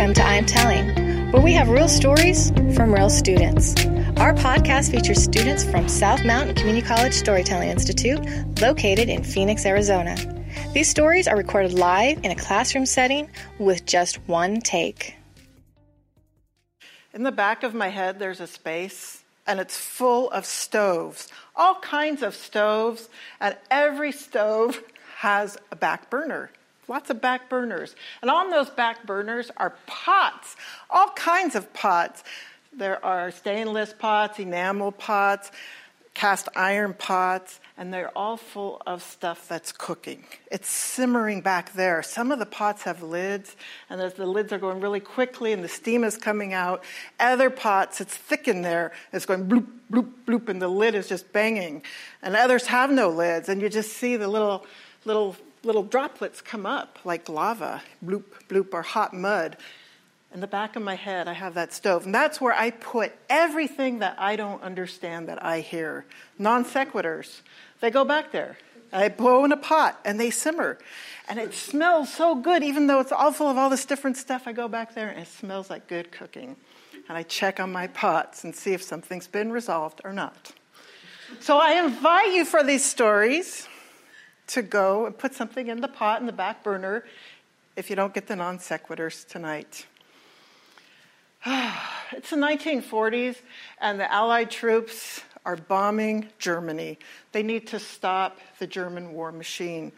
Welcome to I'm Telling, where we have real stories from real students. Our podcast features students from South Mountain Community College Storytelling Institute, located in Phoenix, Arizona. These stories are recorded live in a classroom setting with just one take. In the back of my head, there's a space, and it's full of stoves, all kinds of stoves, and every stove has a back burner. Lots of back burners. And on those back burners are pots, all kinds of pots. There are stainless pots, enamel pots, cast iron pots, and they're all full of stuff that's cooking. It's simmering back there. Some of the pots have lids, and as the lids are going really quickly and the steam is coming out, other pots, it's thick in there, it's going bloop, bloop, bloop, and the lid is just banging. And others have no lids, and you just see the little, little little droplets come up like lava, bloop, bloop, or hot mud. In the back of my head, I have that stove. And that's where I put everything that I don't understand that I hear. Non sequiturs. They go back there. I blow in a pot and they simmer. And it smells so good, even though it's all full of all this different stuff. I go back there and it smells like good cooking. And I check on my pots and see if something's been resolved or not. So I invite you for these stories to go and put something in the pot in the back burner if you don't get the non sequiturs tonight. it's the 1940s, and the Allied troops are bombing Germany. They need to stop the German war machine.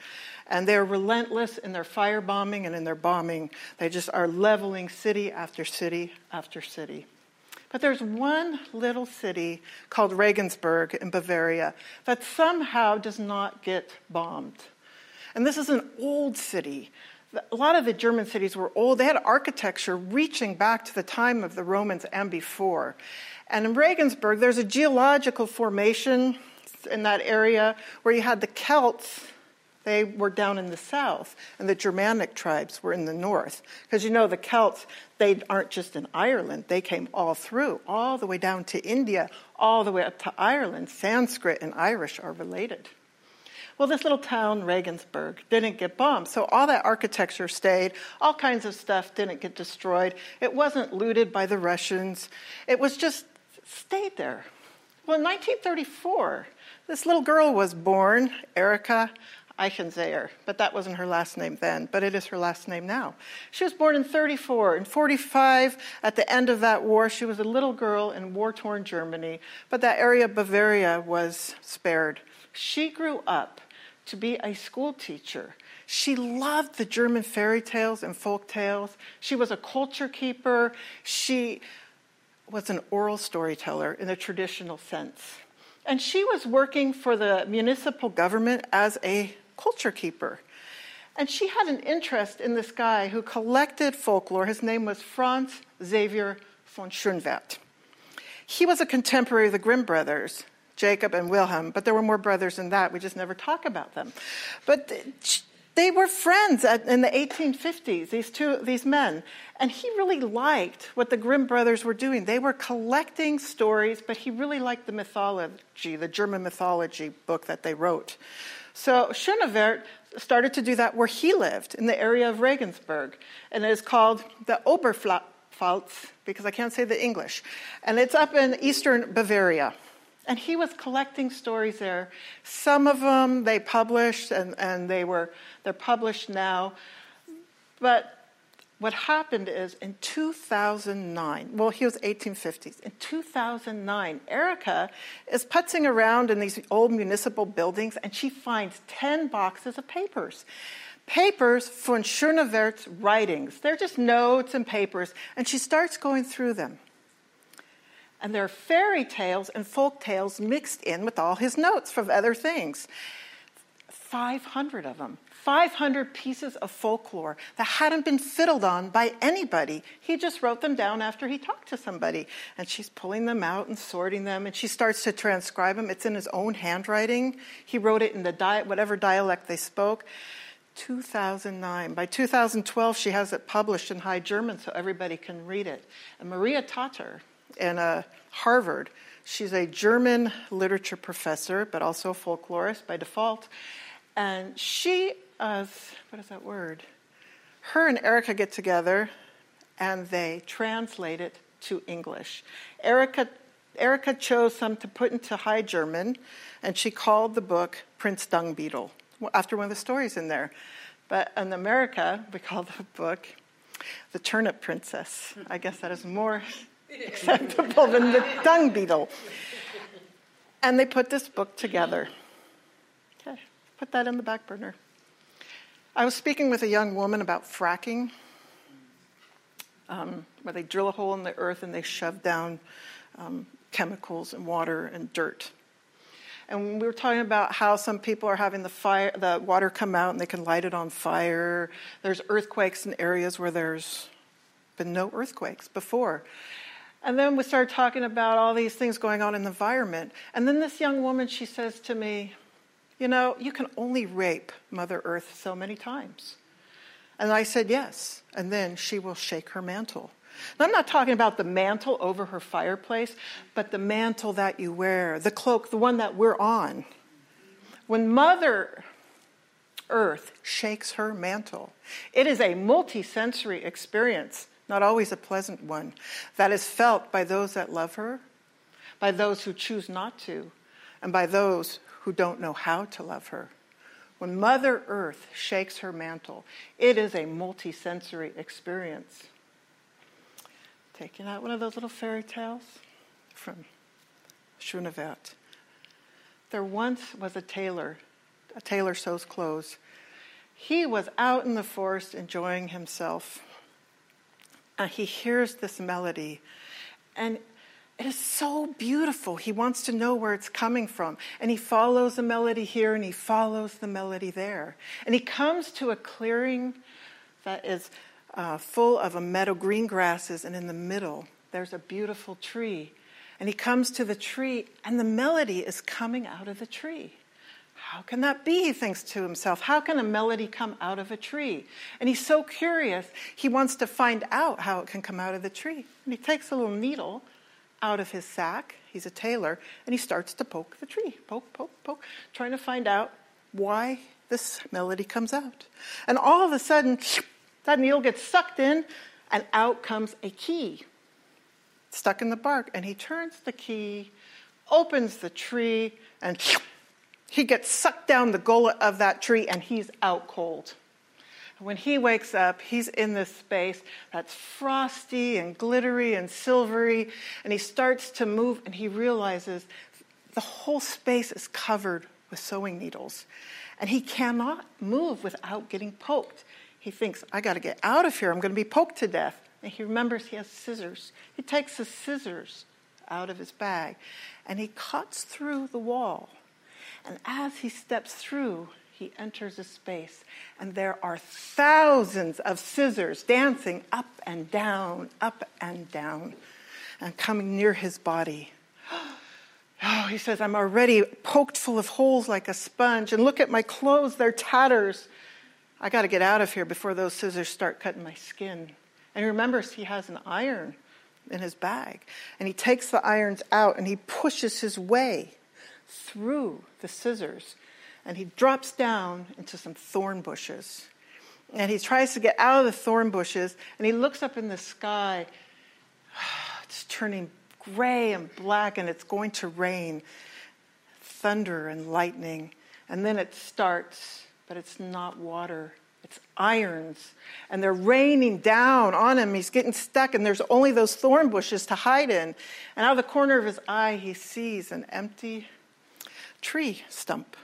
And they're relentless in their firebombing and in their bombing. They just are leveling city after city after city. But there's one little city called Regensburg in Bavaria that somehow does not get bombed. And this is an old city. A lot of the German cities were old. They had architecture reaching back to the time of the Romans and before. And in Regensburg, there's a geological formation in that area where you had the Celts they were down in the south, and the Germanic tribes were in the north. Because you know, the Celts, they aren't just in Ireland, they came all through, all the way down to India, all the way up to Ireland. Sanskrit and Irish are related. Well, this little town, Regensburg, didn't get bombed. So all that architecture stayed. All kinds of stuff didn't get destroyed. It wasn't looted by the Russians. It was just stayed there. Well, in 1934, this little girl was born, Erika Eichenseher, but that wasn't her last name then, but it is her last name now. She was born in 34. In 45, at the end of that war, she was a little girl in war torn Germany, but that area of Bavaria was spared. She grew up to be a school teacher. She loved the German fairy tales and folk tales. She was a culture keeper. She was an oral storyteller in the traditional sense. And she was working for the municipal government as a culture keeper. And she had an interest in this guy who collected folklore. His name was Franz Xaver von Schönwerth. He was a contemporary of the Grimm brothers, Jacob and Wilhelm, but there were more brothers than that. We just never talk about them. But they were friends in the 1850s, these two, these men. And he really liked what the Grimm brothers were doing. They were collecting stories, but he really liked the mythology, the German mythology book that they wrote. So Schönwerth started to do that where he lived, in the area of Regensburg. And it is called the Oberpfalz, because I can't say the English. And it's up in eastern Bavaria. And he was collecting stories there. Some of them they published, and, and they were, they're published now. But what happened is in 2009, well, he was 1850s. In 2009, Erika is putzing around in these old municipal buildings and she finds 10 boxes of papers. Papers von Schönwerth's writings. They're just notes and papers. And she starts going through them. And there are fairy tales and folk tales mixed in with all his notes from other things. 500 of them. 500 pieces of folklore that hadn't been fiddled on by anybody. He just wrote them down after he talked to somebody. And she's pulling them out and sorting them, and she starts to transcribe them. It's in his own handwriting. He wrote it in the di- whatever dialect they spoke. 2009. By 2012, she has it published in High German so everybody can read it. And Maria Tatar in uh, Harvard, she's a German literature professor, but also a folklorist by default. And she as what is that word? Her and Erika get together and they translate it to English. Erika, Erika chose some to put into High German, and she called the book Prince Dung Beetle, after one of the stories in there. But in America, we call the book The Turnip Princess. I guess that is more acceptable than the dung beetle. And they put this book together. Okay, put that in the back burner. I was speaking with a young woman about fracking, um, where they drill a hole in the earth and they shove down um, chemicals and water and dirt. And we were talking about how some people are having the fire, the water come out and they can light it on fire. There's earthquakes in areas where there's been no earthquakes before. And then we started talking about all these things going on in the environment. And then this young woman, she says to me, You know, you can only rape Mother Earth so many times. And I said, Yes. And then she will shake her mantle. Now, I'm not talking about the mantle over her fireplace, but the mantle that you wear, the cloak, the one that we're on. When Mother Earth shakes her mantle, it is a multisensory experience not always a pleasant one, that is felt by those that love her, by those who choose not to, and by those who don't know how to love her. When Mother Earth shakes her mantle, it is a multisensory experience. Taking out one of those little fairy tales from Schönwerth. There once was a tailor, a tailor sews clothes. He was out in the forest enjoying himself and he hears this melody. And it is so beautiful. He wants to know where it's coming from. And he follows the melody here and he follows the melody there. And he comes to a clearing that is uh, full of a meadow, green grasses, and in the middle, there's a beautiful tree. And he comes to the tree, and the melody is coming out of the tree. How can that be? He thinks to himself. How can a melody come out of a tree? And he's so curious, he wants to find out how it can come out of the tree. And he takes a little needle out of his sack, he's a tailor, and he starts to poke the tree. Poke, poke, poke, trying to find out why this melody comes out. And all of a sudden, that needle gets sucked in, and out comes a key stuck in the bark. And he turns the key, opens the tree, and he gets sucked down the gullet of that tree and he's out cold. When he wakes up, he's in this space that's frosty and glittery and silvery, and he starts to move and he realizes the whole space is covered with sewing needles. And he cannot move without getting poked. He thinks, I got to get out of here. I'm to be poked to death. And he remembers he has scissors. He takes the scissors out of his bag and he cuts through the wall and as he steps through, he enters a space, and there are thousands of scissors dancing up and down, up and down, and coming near his body. Oh, he says, I'm already poked full of holes like a sponge, and look at my clothes, they're tatters. I got to get out of here before those scissors start cutting my skin. And he remembers he has an iron in his bag, and he takes the irons out and he pushes his way through the scissors and he drops down into some thorn bushes. And he tries to get out of the thorn bushes and he looks up in the sky. It's turning gray and black and it's going to rain. Thunder and lightning. And then it starts, but it's not water. It's irons. And they're raining down on him. He's getting stuck, and there's only those thorn bushes to hide in. And out of the corner of his eye, he sees an empty tree stump.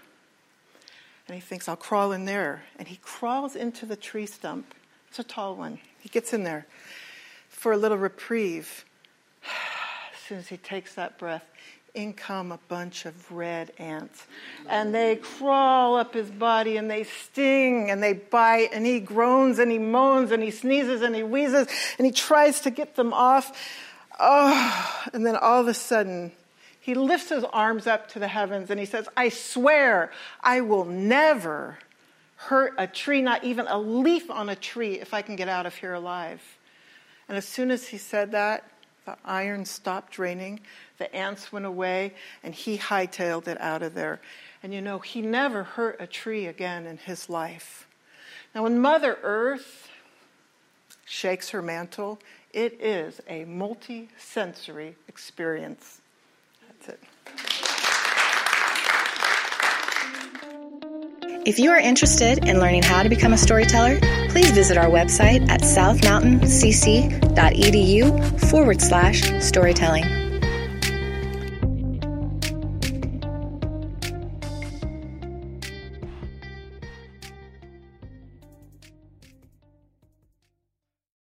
And he thinks, I'll crawl in there. And he crawls into the tree stump. It's a tall one. He gets in there for a little reprieve. As soon as he takes that breath, in come a bunch of red ants. And they crawl up his body and they sting and they bite and he groans and he moans and he sneezes and he wheezes and he tries to get them off. Oh, and then all of a sudden, he lifts his arms up to the heavens and he says, I swear I will never hurt a tree, not even a leaf on a tree, if I can get out of here alive. And as soon as he said that, the iron stopped raining, the ants went away, and he hightailed it out of there. And you know, he never hurt a tree again in his life. Now, when Mother Earth shakes her mantle. It is a multi sensory experience. If you are interested in learning how to become a storyteller, please visit our website at southmountaincc.edu forward slash storytelling.